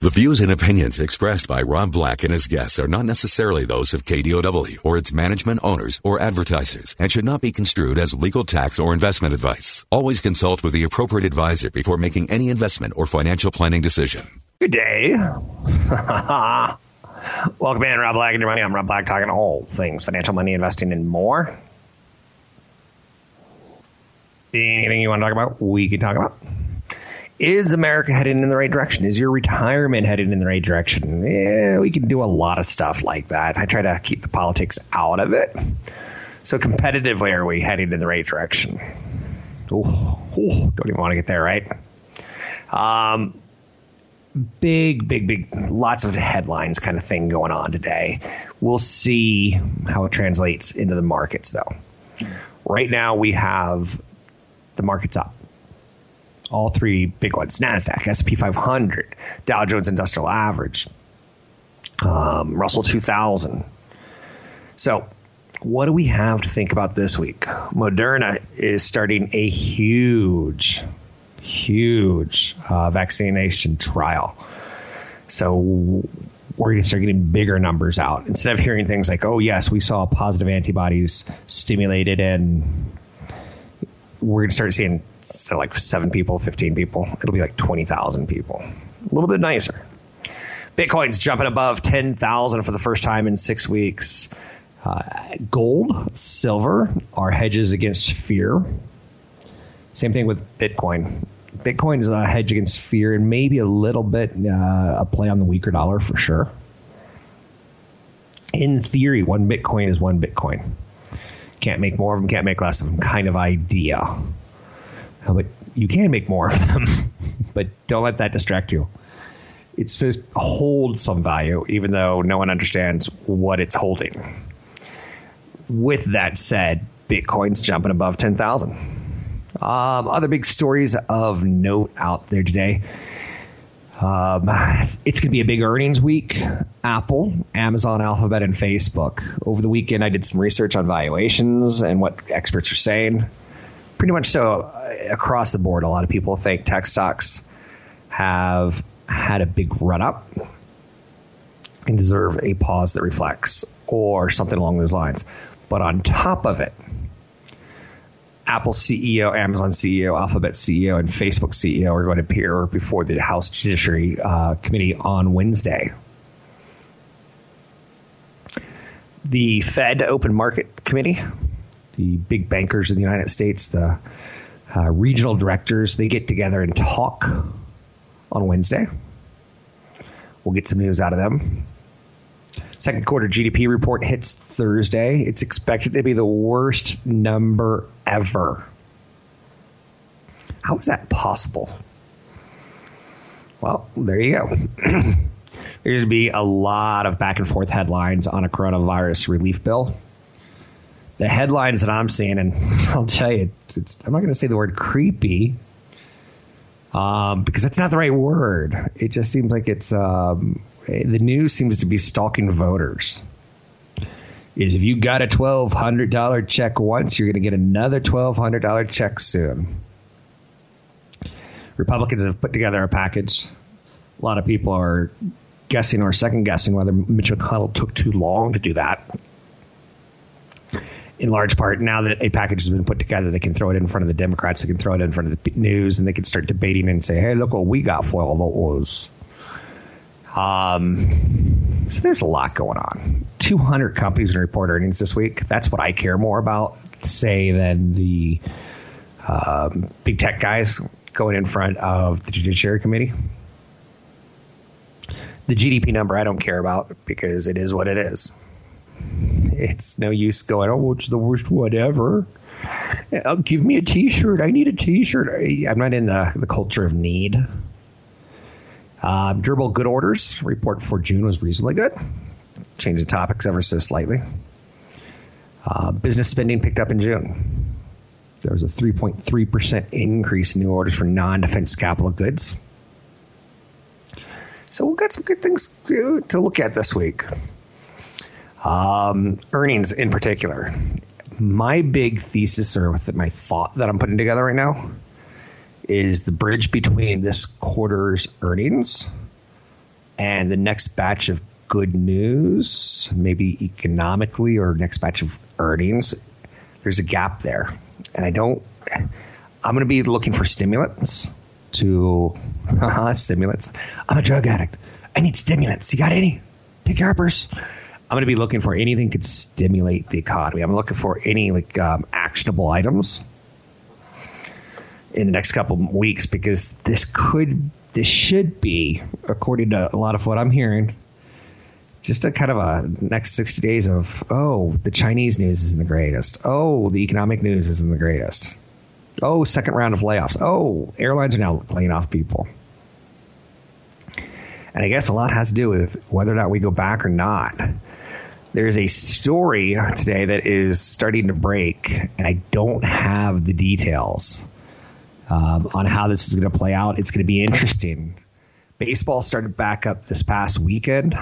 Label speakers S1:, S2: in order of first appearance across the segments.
S1: The views and opinions expressed by Rob Black and his guests are not necessarily those of KDOW or its management owners or advertisers and should not be construed as legal tax or investment advice. Always consult with the appropriate advisor before making any investment or financial planning decision.
S2: Good day. Welcome in, Rob Black and your money. I'm Rob Black talking all things financial, money, investing, and more. Anything you want to talk about, we can talk about. Is America headed in the right direction? Is your retirement headed in the right direction? Yeah, we can do a lot of stuff like that. I try to keep the politics out of it. So competitively, are we heading in the right direction? Don't even want to get there, right? Um, big, big, big, lots of headlines kind of thing going on today. We'll see how it translates into the markets, though. Right now, we have the markets up all three big ones: Nasdaq, S P 500, Dow Jones Industrial Average, um, Russell 2000. So, what do we have to think about this week? Moderna is starting a huge, huge uh, vaccination trial. So we're going to start getting bigger numbers out instead of hearing things like, "Oh yes, we saw positive antibodies stimulated and we're going to start seeing so like seven people, 15 people. It'll be like 20,000 people. A little bit nicer. Bitcoin's jumping above 10,000 for the first time in six weeks. Uh, gold, silver are hedges against fear. Same thing with Bitcoin. Bitcoin is a hedge against fear and maybe a little bit uh, a play on the weaker dollar for sure. In theory, one Bitcoin is one Bitcoin. Can't make more of them, can't make less of them kind of idea. But you can make more of them, but don't let that distract you. It's supposed to hold some value, even though no one understands what it's holding. With that said, Bitcoin's jumping above 10,000. Um, other big stories of note out there today. Um, it's going to be a big earnings week. Apple, Amazon, Alphabet, and Facebook. Over the weekend, I did some research on valuations and what experts are saying pretty much so uh, across the board. A lot of people think tech stocks have had a big run up and deserve a pause that reflects or something along those lines. But on top of it, Apple CEO, Amazon CEO, Alphabet CEO, and Facebook CEO are going to appear before the House Judiciary uh, Committee on Wednesday. The Fed Open Market Committee the big bankers in the United States, the uh, regional directors, they get together and talk on Wednesday. We'll get some news out of them. Second quarter GDP report hits Thursday. It's expected to be the worst number ever. How is that possible? Well, there you go. There's going to be a lot of back and forth headlines on a coronavirus relief bill the headlines that I'm seeing, and I'll tell you, it's, I'm not going to say the word creepy um, because that's not the right word. It just seems like it's um, the news seems to be stalking voters. Is if you got a twelve hundred dollar check once, you're going to get another twelve hundred dollar check soon. Republicans have put together a package. A lot of people are guessing or second guessing whether Mitch McConnell took too long to do that in large part, now that a package has been put together, they can throw it in front of the Democrats, they can throw it in front of the news, and they can start debating and say, hey, look what we got for all those. Um, so there's a lot going on. 200 companies to report earnings this week. That's what I care more about, say, than the um, big tech guys going in front of the Judiciary Committee. The GDP number I don't care about because it is what it is it's no use going, oh, it's the worst whatever. Oh, give me a T-shirt. I need a T-shirt. I'm not in the, the culture of need. Um, durable good orders report for June was reasonably good. Change the topics ever so slightly. Uh, business spending picked up in June. There was a 3.3% increase in new orders for non defense capital goods. So we've got some good things to, to look at this week. Um, earnings in particular. My big thesis or my thought that I'm putting together right now is the bridge between this quarter's earnings and the next batch of good news, maybe economically or next batch of earnings. There's a gap there. And I don't, I'm going to be looking for stimulants to, stimulants. I'm a drug addict. I need stimulants. You got any? Pick your uppers. I'm going to be looking for anything that could stimulate the economy. I'm looking for any like um, actionable items in the next couple of weeks because this could, this should be, according to a lot of what I'm hearing, just a kind of a next 60 days of, oh, the Chinese news isn't the greatest. Oh, the economic news isn't the greatest. Oh, second round of layoffs. Oh, airlines are now laying off people. And I guess a lot has to do with whether or not we go back or not. There's a story today that is starting to break, and I don't have the details um, on how this is going to play out. It's going to be interesting. Baseball started back up this past weekend.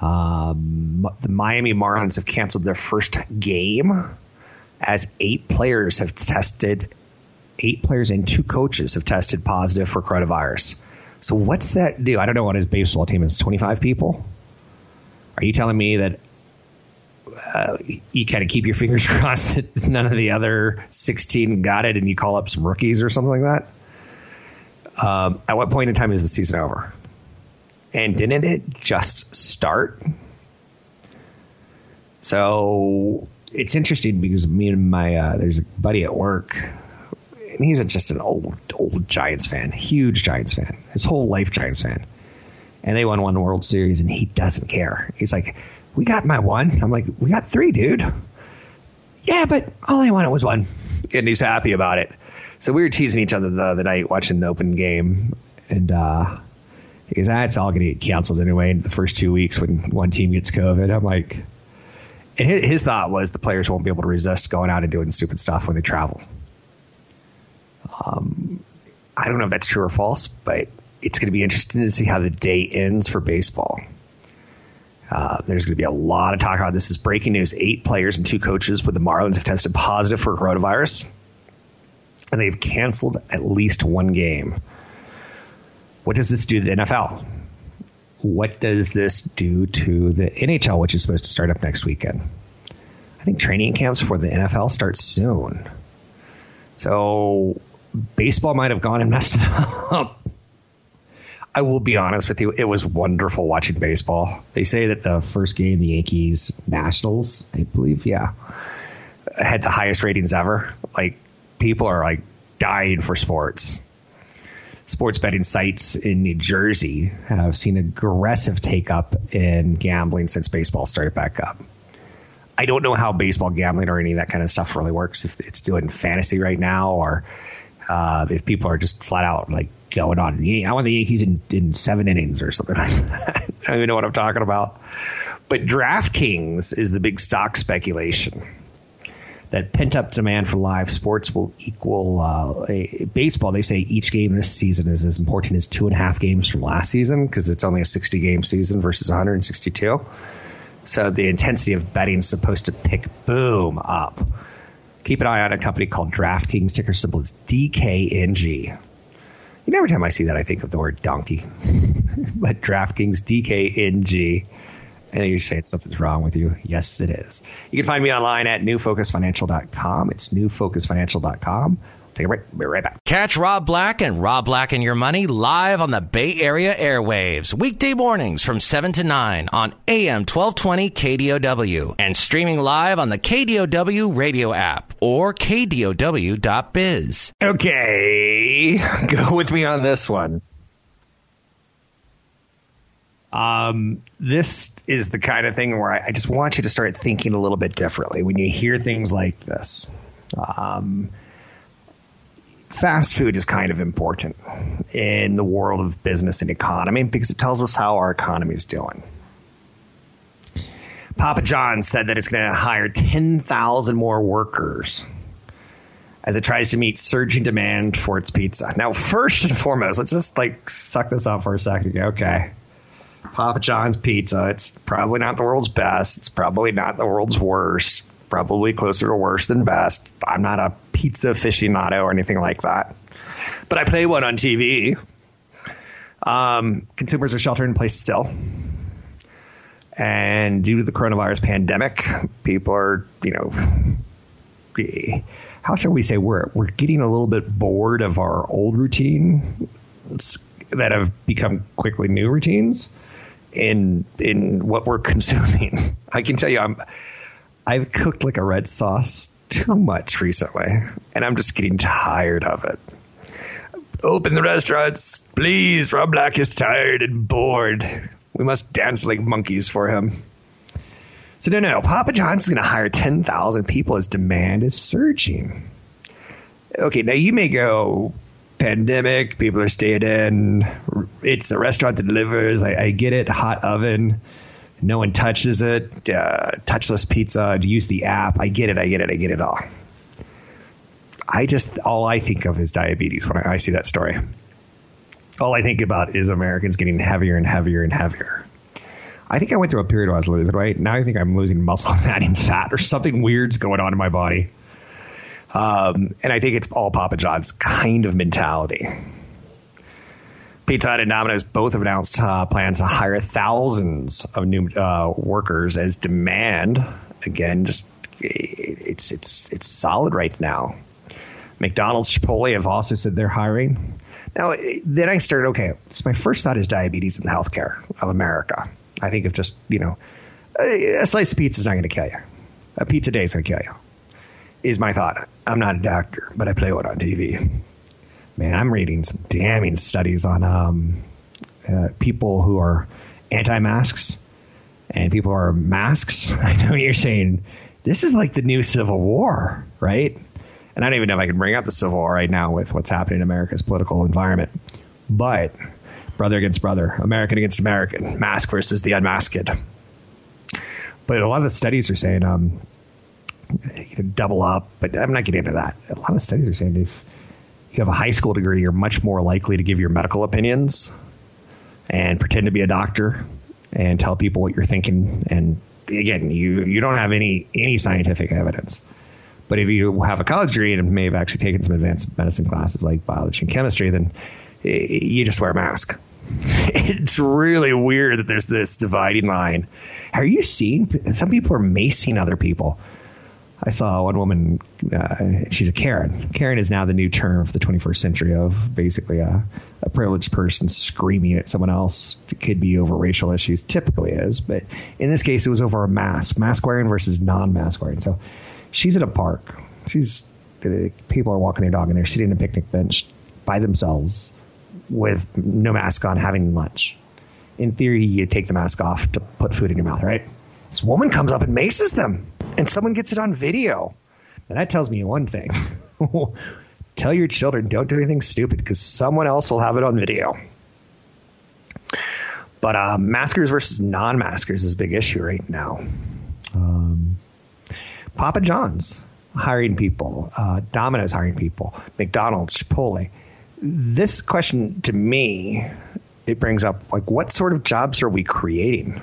S2: Um, the Miami Marlins have canceled their first game as eight players have tested, eight players and two coaches have tested positive for coronavirus. So what's that do? I don't know what his baseball team is. Twenty five people. Are you telling me that uh, you kind of keep your fingers crossed that none of the other 16 got it and you call up some rookies or something like that. Um, at what point in time is the season over? And didn't it just start? So it's interesting because me and my uh, there's a buddy at work, and he's just an old old Giants fan, huge Giants fan, his whole life Giants fan, and they won one World Series, and he doesn't care. He's like, we got my one. I'm like, we got three, dude. Yeah, but all I wanted was one. And he's happy about it. So we were teasing each other the other night watching the open game. And uh, he goes, ah, all going to get canceled anyway in the first two weeks when one team gets COVID. I'm like, and his, his thought was the players won't be able to resist going out and doing stupid stuff when they travel. Um, I don't know if that's true or false, but it's going to be interesting to see how the day ends for baseball. Uh, there's going to be a lot of talk about this. Is breaking news: eight players and two coaches with the Marlins have tested positive for coronavirus, and they've canceled at least one game. What does this do to the NFL? What does this do to the NHL, which is supposed to start up next weekend? I think training camps for the NFL start soon. So baseball might have gone and messed up. I will be honest with you, it was wonderful watching baseball. They say that the first game, the Yankees Nationals, I believe, yeah, had the highest ratings ever. Like people are like dying for sports. Sports betting sites in New Jersey have seen aggressive take up in gambling since baseball started back up. I don't know how baseball gambling or any of that kind of stuff really works. If it's doing fantasy right now, or uh, if people are just flat out like going on. I want the Yankees in, in seven innings or something like that. I don't even know what I'm talking about. But DraftKings is the big stock speculation that pent up demand for live sports will equal uh, baseball. They say each game this season is as important as two and a half games from last season because it's only a 60 game season versus 162. So the intensity of betting is supposed to pick boom up. Keep an eye on a company called DraftKings. Ticker symbol is DKNG. Know, every time I see that, I think of the word donkey. but DraftKings, DKNG. And you're saying something's wrong with you. Yes, it is. You can find me online at newfocusfinancial.com. It's newfocusfinancial.com. Take a break. Be right back.
S3: Catch Rob Black and Rob Black and Your Money live on the Bay Area airwaves, weekday mornings from 7 to 9 on AM 1220 KDOW and streaming live on the KDOW radio app or KDOW.biz.
S2: Okay. Go with me on this one. Um, this is the kind of thing where I, I, just want you to start thinking a little bit differently when you hear things like this. Um, fast food is kind of important in the world of business and economy because it tells us how our economy is doing. Papa John said that it's going to hire 10,000 more workers as it tries to meet surging demand for its pizza. Now, first and foremost, let's just like suck this up for a second. Okay. Papa John's pizza. It's probably not the world's best. It's probably not the world's worst. Probably closer to worst than best. I'm not a pizza aficionado or anything like that. But I play one on TV. Um, consumers are sheltering in place still. And due to the coronavirus pandemic, people are, you know, how shall we say we're we're getting a little bit bored of our old routine that have become quickly new routines in in what we're consuming. I can tell you, I'm I've cooked like a red sauce too much recently, and I'm just getting tired of it. Open the restaurants, please. Rob Black is tired and bored. We must dance like monkeys for him. So no, no, Papa John's is going to hire ten thousand people as demand is surging. Okay, now you may go pandemic, people are staying in. It's a restaurant that delivers. I, I get it. Hot oven. No one touches it. Uh, touchless pizza. Use the app. I get it. I get it. I get it all. I just all I think of is diabetes when I, I see that story. All I think about is Americans getting heavier and heavier and heavier. I think I went through a period where I was losing weight. Now I think I'm losing muscle and adding fat or something weird's going on in my body. Um, and I think it's all Papa John's kind of mentality. Pizza Hut and Domino's both have announced uh, plans to hire thousands of new uh, workers as demand. Again, just it's it's it's solid right now. McDonald's, Chipotle have also said they're hiring. Now, then I started. Okay, so my first thought is diabetes the healthcare of America. I think of just you know, a slice of pizza is not going to kill you. A pizza day is going to kill you is my thought. I'm not a doctor, but I play one on TV. Man, I'm reading some damning studies on um, uh, people who are anti-masks and people who are masks. I know you're saying this is like the new Civil War, right? And I don't even know if I can bring up the Civil War right now with what's happening in America's political environment. But brother against brother, American against American, mask versus the unmasked. But a lot of the studies are saying um, you know, double up. But I'm not getting into that. A lot of studies are saying if you have a high school degree, you're much more likely to give your medical opinions and pretend to be a doctor and tell people what you're thinking. And again, you you don't have any any scientific evidence. But if you have a college degree and may have actually taken some advanced medicine classes like biology and chemistry, then you just wear a mask. it's really weird that there's this dividing line. Are you seeing? Some people are macing other people. I saw one woman, uh, she's a Karen. Karen is now the new term of the 21st century of basically a, a privileged person screaming at someone else. It could be over racial issues, typically is, but in this case, it was over a mask, mask wearing versus non mask wearing. So she's at a park. She's people are walking their dog and they're sitting on a picnic bench by themselves with no mask on, having lunch. In theory, you take the mask off to put food in your mouth, right? This woman comes up and maces them, and someone gets it on video. And that tells me one thing. Tell your children don't do anything stupid because someone else will have it on video. But uh, maskers versus non-maskers is a big issue right now. Um, Papa John's hiring people, uh, Domino's hiring people, McDonald's, Chipotle. This question to me, it brings up like what sort of jobs are we creating?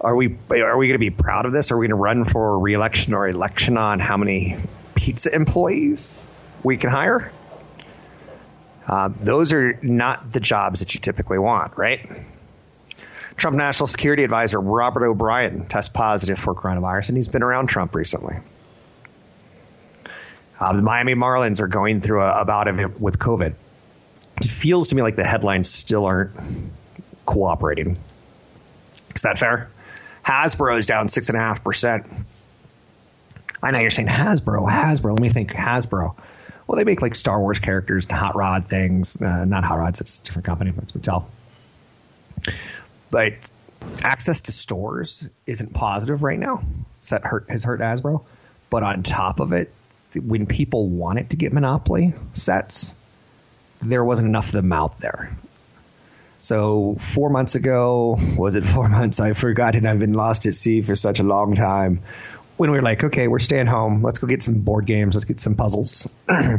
S2: Are we are we going to be proud of this? Are we going to run for reelection or election on how many pizza employees we can hire? Uh, those are not the jobs that you typically want, right? Trump National Security Advisor Robert O'Brien tests positive for coronavirus, and he's been around Trump recently. Uh, the Miami Marlins are going through a, a bout of it with COVID. It feels to me like the headlines still aren't cooperating. Is that fair? Hasbro is down six and a half percent. I know you're saying Hasbro, Hasbro. Let me think, Hasbro. Well, they make like Star Wars characters and hot rod things. Uh, not hot rods; it's a different company, but Mattel. But access to stores isn't positive right now. So that hurt has hurt Hasbro. But on top of it, when people wanted to get Monopoly sets, there wasn't enough of them out there. So four months ago, was it four months? I've forgotten. I've been lost at sea for such a long time. When we were like, okay, we're staying home. Let's go get some board games. Let's get some puzzles. they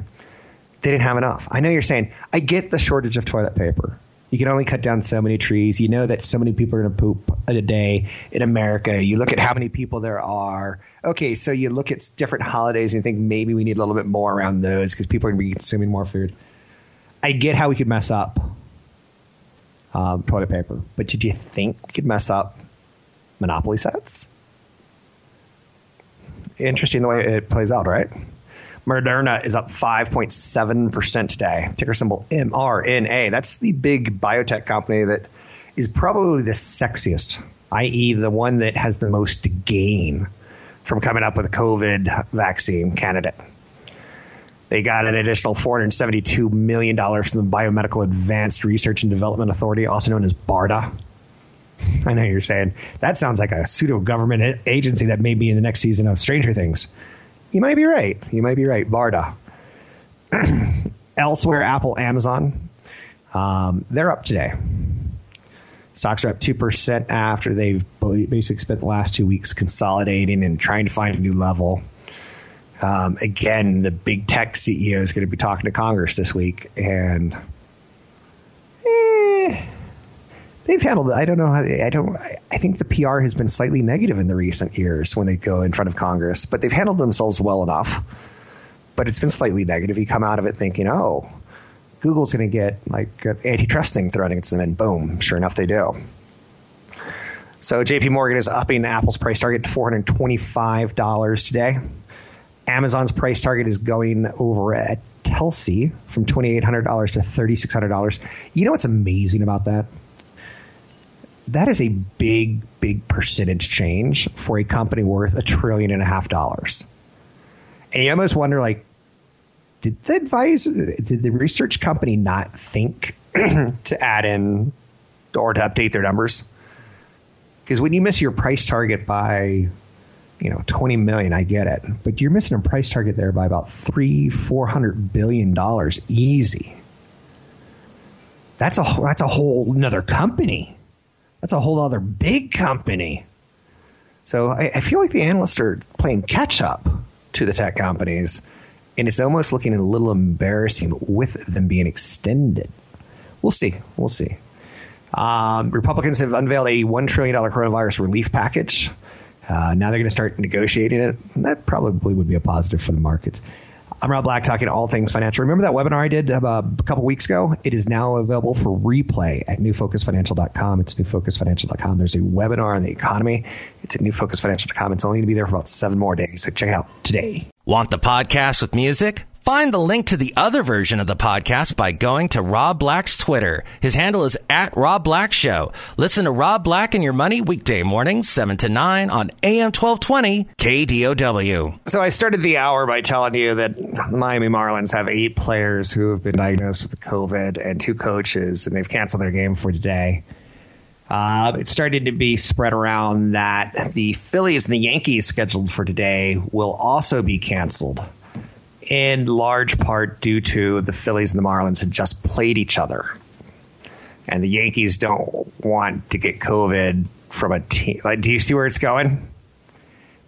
S2: didn't have enough. I know you're saying, I get the shortage of toilet paper. You can only cut down so many trees. You know that so many people are going to poop a day in America. You look at how many people there are. Okay, so you look at different holidays and you think maybe we need a little bit more around those because people are going to be consuming more food. I get how we could mess up um, toilet paper, but did you think we could mess up Monopoly sets? Interesting the way it plays out, right? Moderna is up 5.7% today. Ticker symbol mRNA. That's the big biotech company that is probably the sexiest, i.e., the one that has the most to gain from coming up with a COVID vaccine candidate. They got an additional $472 million from the Biomedical Advanced Research and Development Authority, also known as BARDA. I know you're saying that sounds like a pseudo government agency that may be in the next season of Stranger Things. You might be right. You might be right. BARDA. Elsewhere, Apple, Amazon, um, they're up today. Stocks are up 2% after they've basically spent the last two weeks consolidating and trying to find a new level. Um, again, the big tech CEO is going to be talking to Congress this week, and eh, they've handled. I don't know how. I don't. I think the PR has been slightly negative in the recent years when they go in front of Congress, but they've handled themselves well enough. But it's been slightly negative. You come out of it thinking, oh, Google's going to get like an antitrust thing thrown against them, and boom, sure enough, they do. So JP Morgan is upping Apple's price target to $425 today. Amazon's price target is going over at Telsey from $2,800 to $3,600. You know what's amazing about that? That is a big, big percentage change for a company worth a trillion and a half dollars. And you almost wonder, like, did the advisor, did the research company not think to add in or to update their numbers? Because when you miss your price target by you know 20 million i get it. But you're missing a price target there by about three 400 billion dollars easy. That's a that's a whole another company. That's a whole other big company. So I, I feel like the analysts are playing catch up to the tech companies and it's almost looking a little embarrassing with them being extended. We'll see. We'll see. Um, republicans have unveiled a $1 trillion coronavirus relief package uh, now they're going to start negotiating it. And that probably would be a positive for the markets. I'm Rob Black talking all things financial. Remember that webinar I did uh, a couple weeks ago? It is now available for replay at newfocusfinancial.com. It's newfocusfinancial.com. There's a webinar on the economy. It's at newfocusfinancial.com. It's only going to be there for about seven more days. So check it out today.
S3: Want the podcast with music? Find the link to the other version of the podcast by going to Rob Black's Twitter. His handle is at Rob Black Show. Listen to Rob Black and Your Money weekday mornings, 7 to 9 on AM 1220 KDOW.
S2: So I started the hour by telling you that the Miami Marlins have eight players who have been diagnosed with COVID and two coaches, and they've canceled their game for today. Uh, it started to be spread around that the Phillies and the Yankees scheduled for today will also be canceled in large part due to the Phillies and the Marlins had just played each other. And the Yankees don't want to get COVID from a team. Like, do you see where it's going?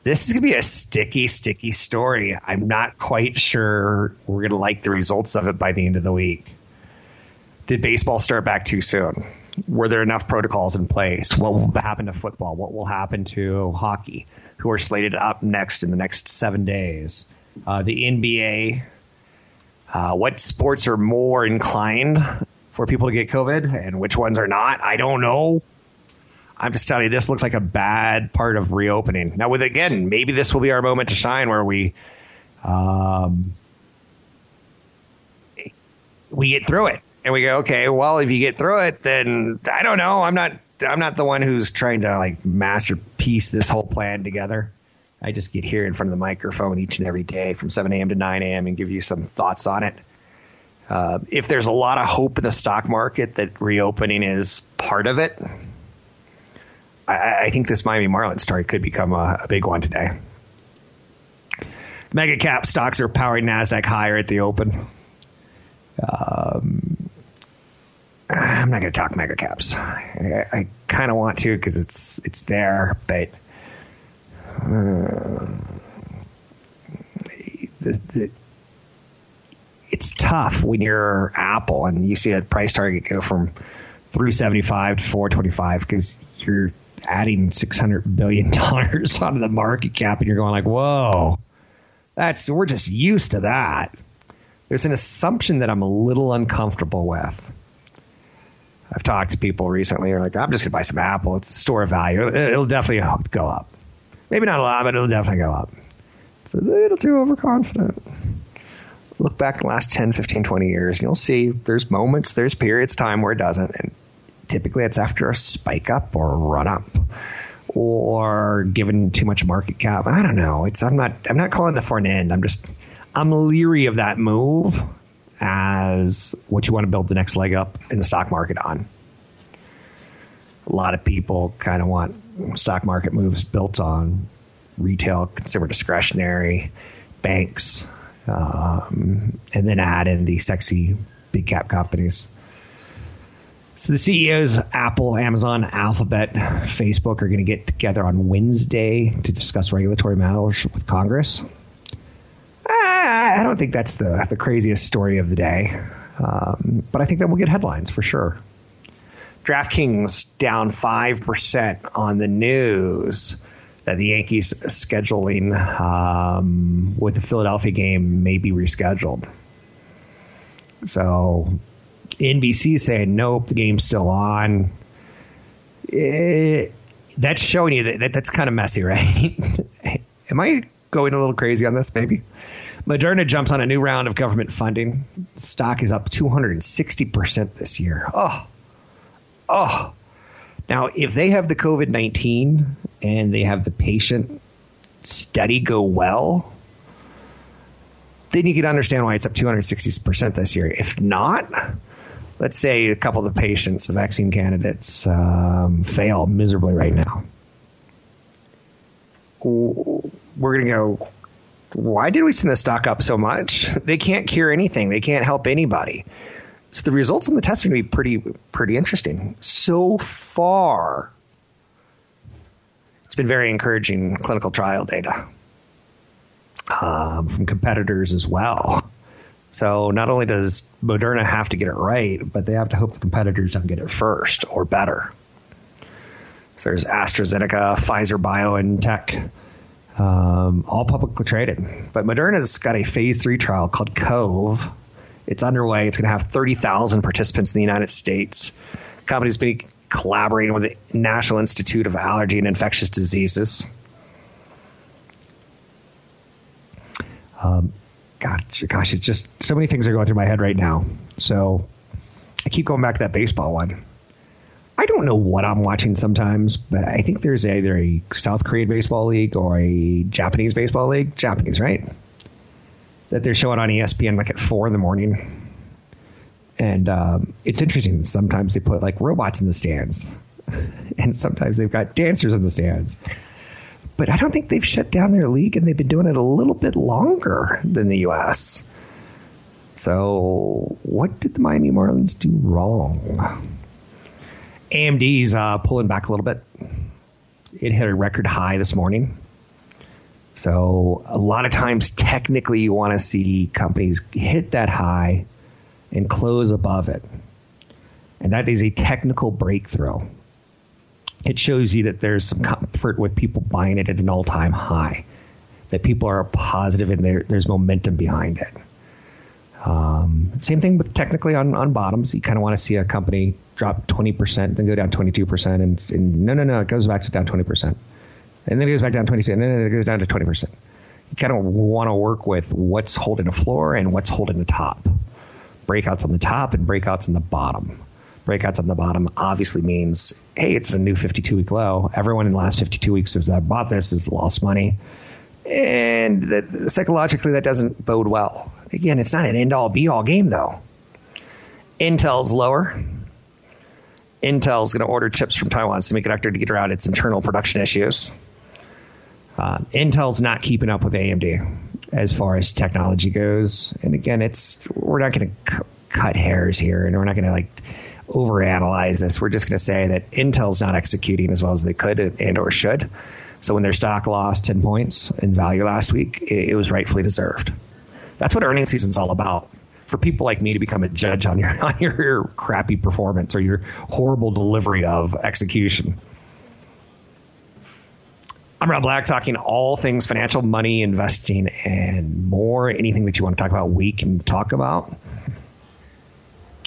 S2: This is going to be a sticky, sticky story. I'm not quite sure we're going to like the results of it by the end of the week. Did baseball start back too soon? Were there enough protocols in place? What will happen to football? What will happen to hockey, who are slated up next in the next seven days? Uh, the NBA, uh, what sports are more inclined for people to get COVID and which ones are not. I don't know. I'm just telling you, this looks like a bad part of reopening. Now, with again, maybe this will be our moment to shine where we, um, we get through it and we go, okay, well, if you get through it, then I don't know. I'm not, I'm not the one who's trying to like masterpiece this whole plan together. I just get here in front of the microphone each and every day from 7 a.m. to 9 a.m. and give you some thoughts on it. Uh, if there's a lot of hope in the stock market that reopening is part of it, I, I think this Miami Marlins story could become a, a big one today. Mega cap stocks are powering Nasdaq higher at the open. Um, I'm not going to talk mega caps. I, I kind of want to because it's it's there, but the, the, it's tough when you're Apple and you see a price target go from 375 to 425 because you're adding 600 billion dollars onto the market cap and you're going like, whoa, that's we're just used to that. There's an assumption that I'm a little uncomfortable with. I've talked to people recently who are like, I'm just going to buy some Apple. It's a store of value. It'll definitely go up. Maybe not a lot, but it'll definitely go up. It's a little too overconfident. Look back the last 10, 15, 20 years, and you'll see there's moments, there's periods of time where it doesn't. And typically it's after a spike up or a run up or given too much market cap. I don't know. It's I'm not I'm not calling it for an end. I'm just I'm leery of that move as what you want to build the next leg up in the stock market on. A lot of people kind of want stock market moves built on retail, consumer discretionary, banks, um, and then add in the sexy big cap companies. So the CEOs, Apple, Amazon, Alphabet, Facebook are going to get together on Wednesday to discuss regulatory matters with Congress. I don't think that's the the craziest story of the day, um, but I think that we'll get headlines for sure. DraftKings down five percent on the news that the Yankees scheduling um, with the Philadelphia game may be rescheduled. So NBC saying nope, the game's still on. It, eh, that's showing you that, that that's kind of messy, right? Am I going a little crazy on this? Maybe. Moderna jumps on a new round of government funding. Stock is up 260% this year. Oh, oh. Now, if they have the COVID 19 and they have the patient study go well, then you can understand why it's up 260% this year. If not, let's say a couple of the patients, the vaccine candidates, um, fail miserably right now. We're going to go why did we send the stock up so much? They can't cure anything. They can't help anybody. So the results in the test are going to be pretty pretty interesting. So far, it's been very encouraging clinical trial data um, from competitors as well. So not only does Moderna have to get it right, but they have to hope the competitors don't get it first or better. So there's AstraZeneca, Pfizer BioNTech, um, all publicly traded. But Moderna's got a phase three trial called COVE. It's underway. It's going to have 30,000 participants in the United States. The company's been collaborating with the National Institute of Allergy and Infectious Diseases. Um, gosh, gosh, it's just so many things are going through my head right now. So I keep going back to that baseball one. I don't know what I'm watching sometimes, but I think there's either a South Korean baseball league or a Japanese baseball league. Japanese, right? That they're showing on ESPN like at four in the morning. And um, it's interesting. Sometimes they put like robots in the stands, and sometimes they've got dancers in the stands. But I don't think they've shut down their league, and they've been doing it a little bit longer than the U.S. So, what did the Miami Marlins do wrong? AMD's uh, pulling back a little bit. It hit a record high this morning. So a lot of times, technically, you want to see companies hit that high and close above it, and that is a technical breakthrough. It shows you that there's some comfort with people buying it at an all-time high, that people are positive and there, there's momentum behind it. Um, same thing with technically on, on bottoms. You kind of want to see a company drop 20%, then go down 22%. And, and no, no, no, it goes back to down 20%. And then it goes back down 22 and then it goes down to 20%. You kind of want to work with what's holding the floor and what's holding the top. Breakouts on the top and breakouts on the bottom. Breakouts on the bottom obviously means, hey, it's a new 52 week low. Everyone in the last 52 weeks that uh, bought this has lost money. And that, psychologically, that doesn't bode well. Again, it's not an end all be all game, though. Intel's lower. Intel's going to order chips from Taiwan Semiconductor to get around its internal production issues. Uh, Intel's not keeping up with AMD. as far as technology goes. And again, it's we're not going to c- cut hairs here, and we're not going to like overanalyze this. We're just going to say that Intel's not executing as well as they could and or should. So when their stock lost 10 points in value last week, it, it was rightfully deserved. That's what earnings season's all about. For people like me to become a judge on your on your crappy performance or your horrible delivery of execution. I'm Rob Black, talking all things financial, money, investing, and more. Anything that you want to talk about, we can talk about.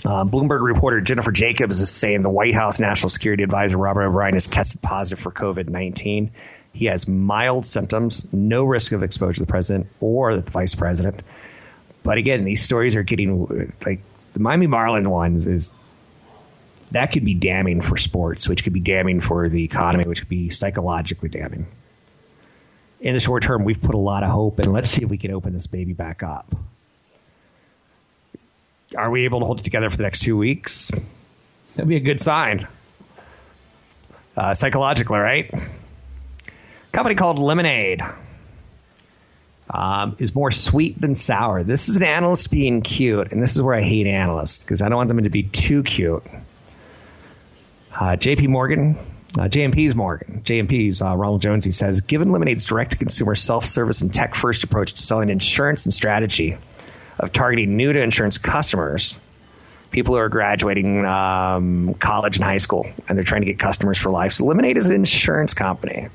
S2: Uh, Bloomberg reporter Jennifer Jacobs is saying the White House National Security Advisor Robert O'Brien has tested positive for COVID 19. He has mild symptoms, no risk of exposure to the president or the vice president. But again, these stories are getting like the Miami Marlin ones is that could be damning for sports, which could be damning for the economy, which could be psychologically damning. In the short term, we've put a lot of hope, and let's see if we can open this baby back up. Are we able to hold it together for the next two weeks? That'd be a good sign. Uh, psychologically, right? company called Lemonade um, is more sweet than sour. This is an analyst being cute, and this is where I hate analysts because I don't want them to be too cute. Uh, JP Morgan, uh, JMP's Morgan, JMP's uh, Ronald Josey, he says, given Lemonade's direct to consumer self service and tech first approach to selling insurance and strategy of targeting new to insurance customers, people who are graduating um, college and high school, and they're trying to get customers for life. So Lemonade is an insurance company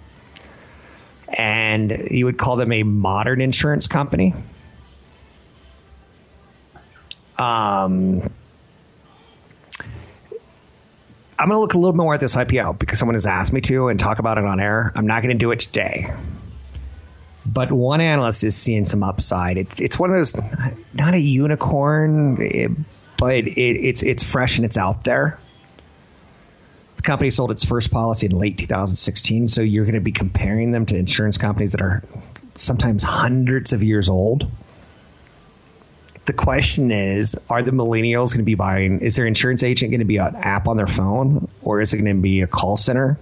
S2: and you would call them a modern insurance company. Um, I'm going to look a little more at this IPO because someone has asked me to and talk about it on air. I'm not going to do it today. But one analyst is seeing some upside. It, it's one of those, not a unicorn, it, but it, it's it's fresh and it's out there. The company sold its first policy in late 2016, so you're going to be comparing them to insurance companies that are sometimes hundreds of years old. The question is Are the millennials going to be buying? Is their insurance agent going to be an app on their phone, or is it going to be a call center?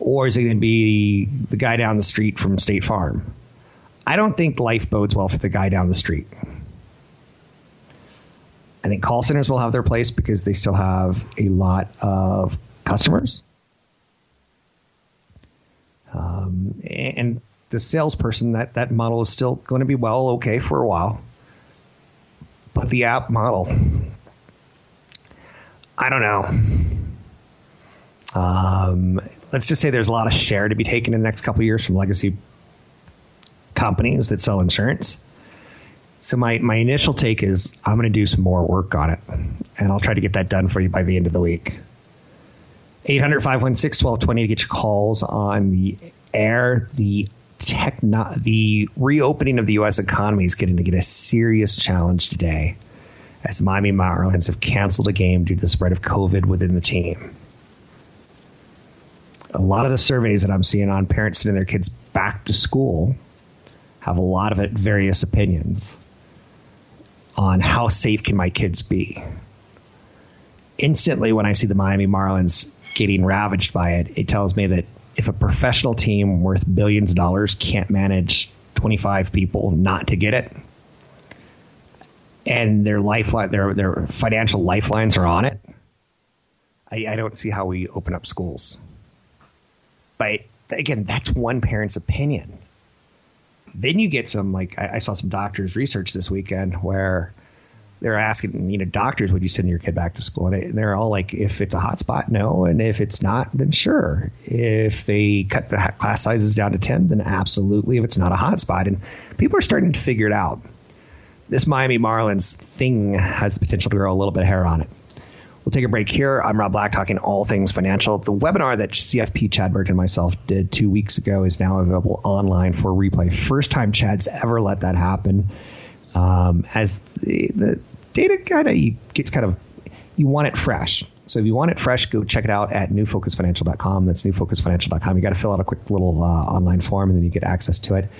S2: Or is it going to be the guy down the street from State Farm? I don't think life bodes well for the guy down the street. I think call centers will have their place because they still have a lot of customers. Um, and the salesperson, that, that model is still going to be well okay for a while. The app model, I don't know. Um, let's just say there's a lot of share to be taken in the next couple years from legacy companies that sell insurance. So my, my initial take is I'm going to do some more work on it, and I'll try to get that done for you by the end of the week. 800 516 1220 to get your calls on the air. The the reopening of the U.S. economy is getting to get a serious challenge today as Miami Marlins have canceled a game due to the spread of COVID within the team. A lot of the surveys that I'm seeing on parents sending their kids back to school have a lot of it various opinions on how safe can my kids be. Instantly, when I see the Miami Marlins getting ravaged by it, it tells me that if a professional team worth billions of dollars can't manage 25 people not to get it, and their lifeline, their their financial lifelines are on it, I, I don't see how we open up schools. But again, that's one parent's opinion. Then you get some like I, I saw some doctors' research this weekend where they're asking, you know, doctors, would you send your kid back to school? And they're all like, if it's a hot spot, no. And if it's not, then sure. If they cut the class sizes down to 10, then absolutely. If it's not a hot spot. And people are starting to figure it out. This Miami Marlins thing has the potential to grow a little bit of hair on it. We'll take a break here. I'm Rob Black talking all things financial. The webinar that CFP Chad Burke and myself did two weeks ago is now available online for replay. First time Chad's ever let that happen um, as the, the data kind of gets kind of you want it fresh. So if you want it fresh, go check it out at newfocusfinancial.com. That's newfocusfinancial.com. You got to fill out a quick little uh, online form, and then you get access to it.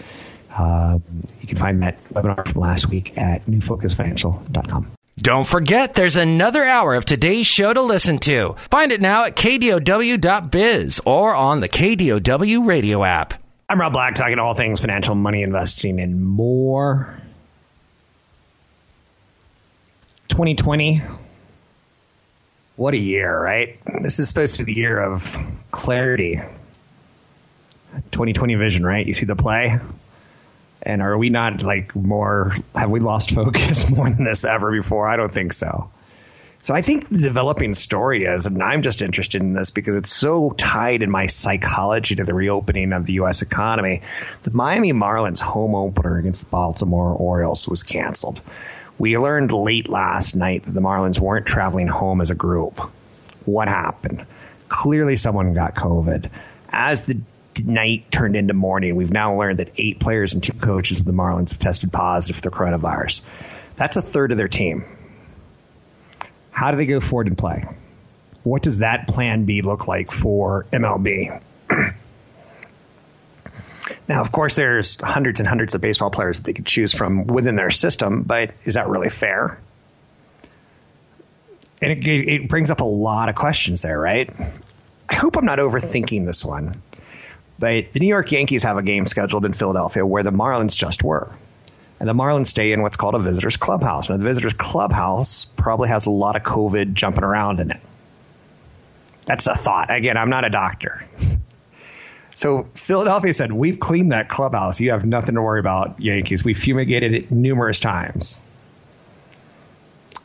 S2: Uh, you can find that webinar from last week at newfocusfinancial.com.
S3: Don't forget, there's another hour of today's show to listen to. Find it now at kdow.biz or on the KDOW radio app.
S2: I'm Rob Black, talking all things financial, money, investing, and more. 2020. What a year, right? This is supposed to be the year of clarity. 2020 vision, right? You see the play? And are we not like more, have we lost focus more than this ever before? I don't think so. So I think the developing story is, and I'm just interested in this because it's so tied in my psychology to the reopening of the U.S. economy. The Miami Marlins home opener against the Baltimore Orioles was canceled. We learned late last night that the Marlins weren't traveling home as a group. What happened? Clearly, someone got COVID. As the night turned into morning, we've now learned that eight players and two coaches of the Marlins have tested positive for the coronavirus. That's a third of their team. How do they go forward and play? What does that plan B look like for MLB? now, of course, there's hundreds and hundreds of baseball players that they could choose from within their system, but is that really fair? And it, it brings up a lot of questions there, right? I hope I'm not overthinking this one, but the New York Yankees have a game scheduled in Philadelphia where the Marlins just were and the Marlins stay in what's called a visitors clubhouse. Now, the visitors clubhouse probably has a lot of COVID jumping around in it. That's a thought. Again, I'm not a doctor. So Philadelphia said, "We've cleaned that clubhouse. You have nothing to worry about, Yankees. We fumigated it numerous times."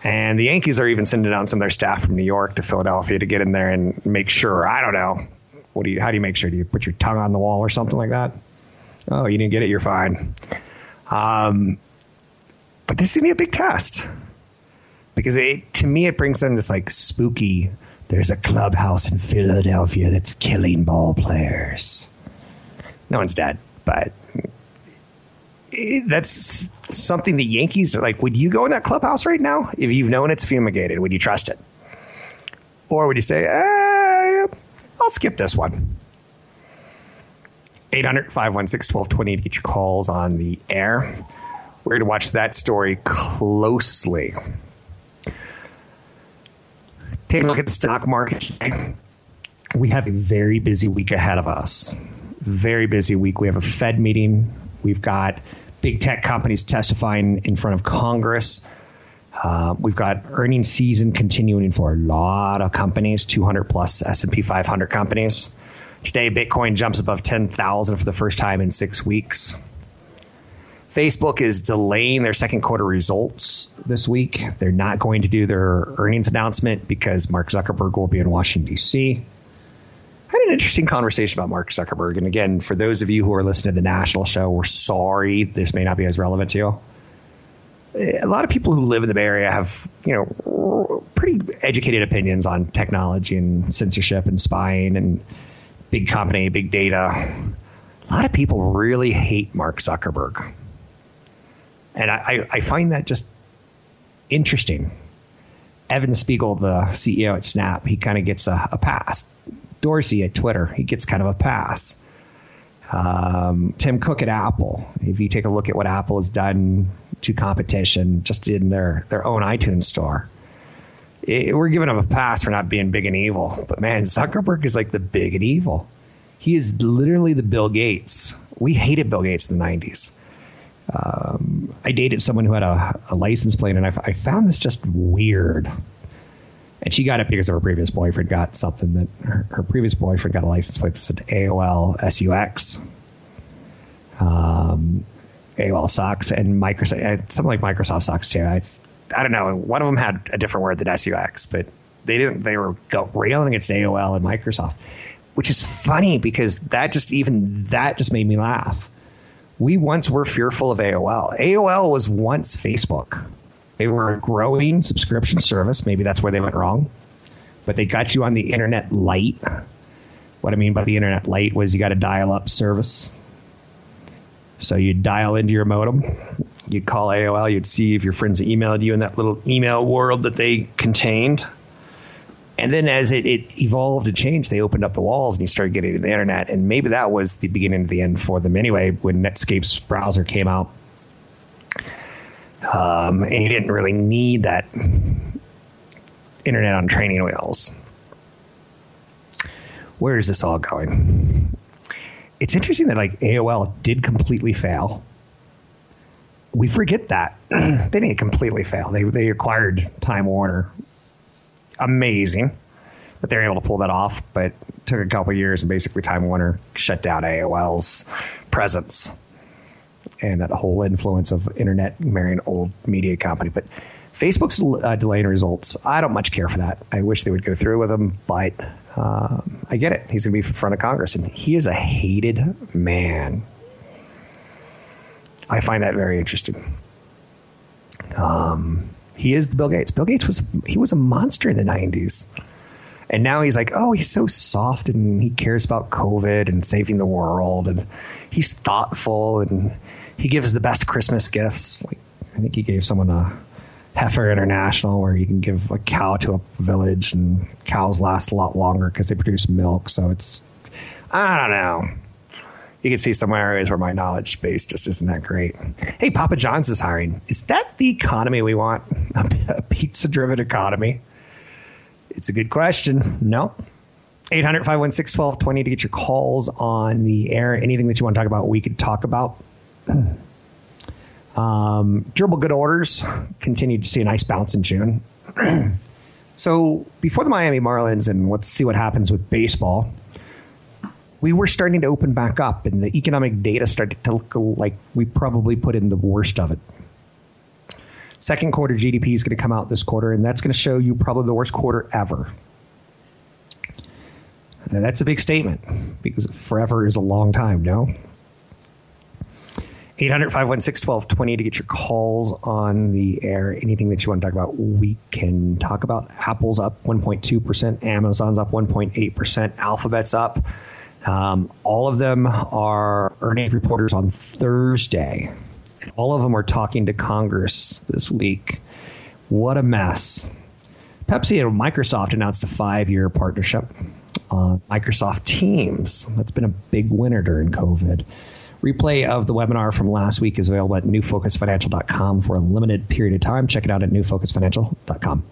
S2: And the Yankees are even sending down some of their staff from New York to Philadelphia to get in there and make sure. I don't know. What do you? How do you make sure? Do you put your tongue on the wall or something like that? Oh, you didn't get it. You're fine. Um, but this is gonna be a big test because it, to me it brings in this like spooky. There's a clubhouse in Philadelphia that's killing ball players. No one's dead, but that's something the Yankees like. Would you go in that clubhouse right now if you've known it's fumigated? Would you trust it, or would you say, eh, "I'll skip this one"? 800 516 1220 to get your calls on the air. We're going to watch that story closely. Take a look at the stock market. We have a very busy week ahead of us. Very busy week. We have a Fed meeting. We've got big tech companies testifying in front of Congress. Uh, we've got earnings season continuing for a lot of companies, 200 plus S&P 500 companies. Today, Bitcoin jumps above 10,000 for the first time in six weeks. Facebook is delaying their second quarter results this week. They're not going to do their earnings announcement because Mark Zuckerberg will be in Washington, D.C. I had an interesting conversation about Mark Zuckerberg. And again, for those of you who are listening to the national show, we're sorry this may not be as relevant to you. A lot of people who live in the Bay Area have, you know, pretty educated opinions on technology and censorship and spying and big company, big data. A lot of people really hate Mark Zuckerberg. And I, I find that just interesting. Evan Spiegel, the CEO at Snap, he kind of gets a, a, pass. Dorsey at Twitter, he gets kind of a pass. Um, Tim Cook at Apple, if you take a look at what Apple has done to competition just in their, their own iTunes store, it, we're giving him a pass for not being big and evil. But man, Zuckerberg is like the big and evil. He is literally the Bill Gates. We hated Bill Gates in the 90s. Um, I dated someone who had a, a license plate, and I, I, found this just weird. And she got it because her previous boyfriend got something that her, her previous boyfriend got a license plate that said AOL SUX. Um, AOL sucks, and Microsoft, something like Microsoft sucks too. I, I don't know. One of them had a different word than SUX, but they didn't. They were railing against AOL and Microsoft, which is funny because that just even that just made me laugh. We once were fearful of AOL. AOL was once Facebook. They were a growing subscription service. Maybe that's where they went wrong, but they got you on the internet light. What I mean by the internet light was you got a dial-up service. So you dial into your modem, You'd call AOL, you'd see if your friends emailed you in that little email world that they contained. And then as it, it, evolved and changed, they opened up the walls and you started getting to the internet. And maybe that was the beginning of the end for them anyway, when Netscape's browser came out. Um, and you didn't really need that internet on training wheels. Where is this all going? it's interesting that like AOL did completely fail. We forget that they didn't completely fail. They they acquired Time Warner. Amazing that they were able to pull that off, but took a couple years and basically Time Warner shut down AOL's presence and that whole influence of internet marrying old media company. But Facebook's uh, delaying results. I don't much care for that. I wish they would go through with them, but uh, I get it. He's going to be in front of Congress, and he is a hated man. I find that very interesting. Um, he is the Bill Gates. Bill Gates was he was a monster in the '90s, and now he's like, oh, he's so soft and he cares about COVID and saving the world, and he's thoughtful and he gives the best Christmas gifts. Like I think he gave someone a Heifer International, where you can give a cow to a village, and cows last a lot longer because they produce milk. So it's, I don't know. You can see some areas where my knowledge base just isn't that great. Hey, Papa John's is hiring. Is that the economy we want? A pizza driven economy? It's a good question. No. 800 516 1220 to get your calls on the air. Anything that you want to talk about, we could talk about. Um, durable good orders continued to see a nice bounce in June. so before the Miami Marlins, and let's see what happens with baseball. We were starting to open back up, and the economic data started to look like we probably put in the worst of it. Second quarter GDP is going to come out this quarter, and that's going to show you probably the worst quarter ever. That's a big statement because forever is a long time, no? 800 516 1220 to get your calls on the air. Anything that you want to talk about, we can talk about. Apple's up 1.2%, Amazon's up 1.8%, Alphabet's up. Um, all of them are earnings reporters on Thursday. All of them are talking to Congress this week. What a mess. Pepsi and Microsoft announced a five year partnership. Uh, Microsoft Teams, that's been a big winner during COVID. Replay of the webinar from last week is available at newfocusfinancial.com for a limited period of time. Check it out at newfocusfinancial.com.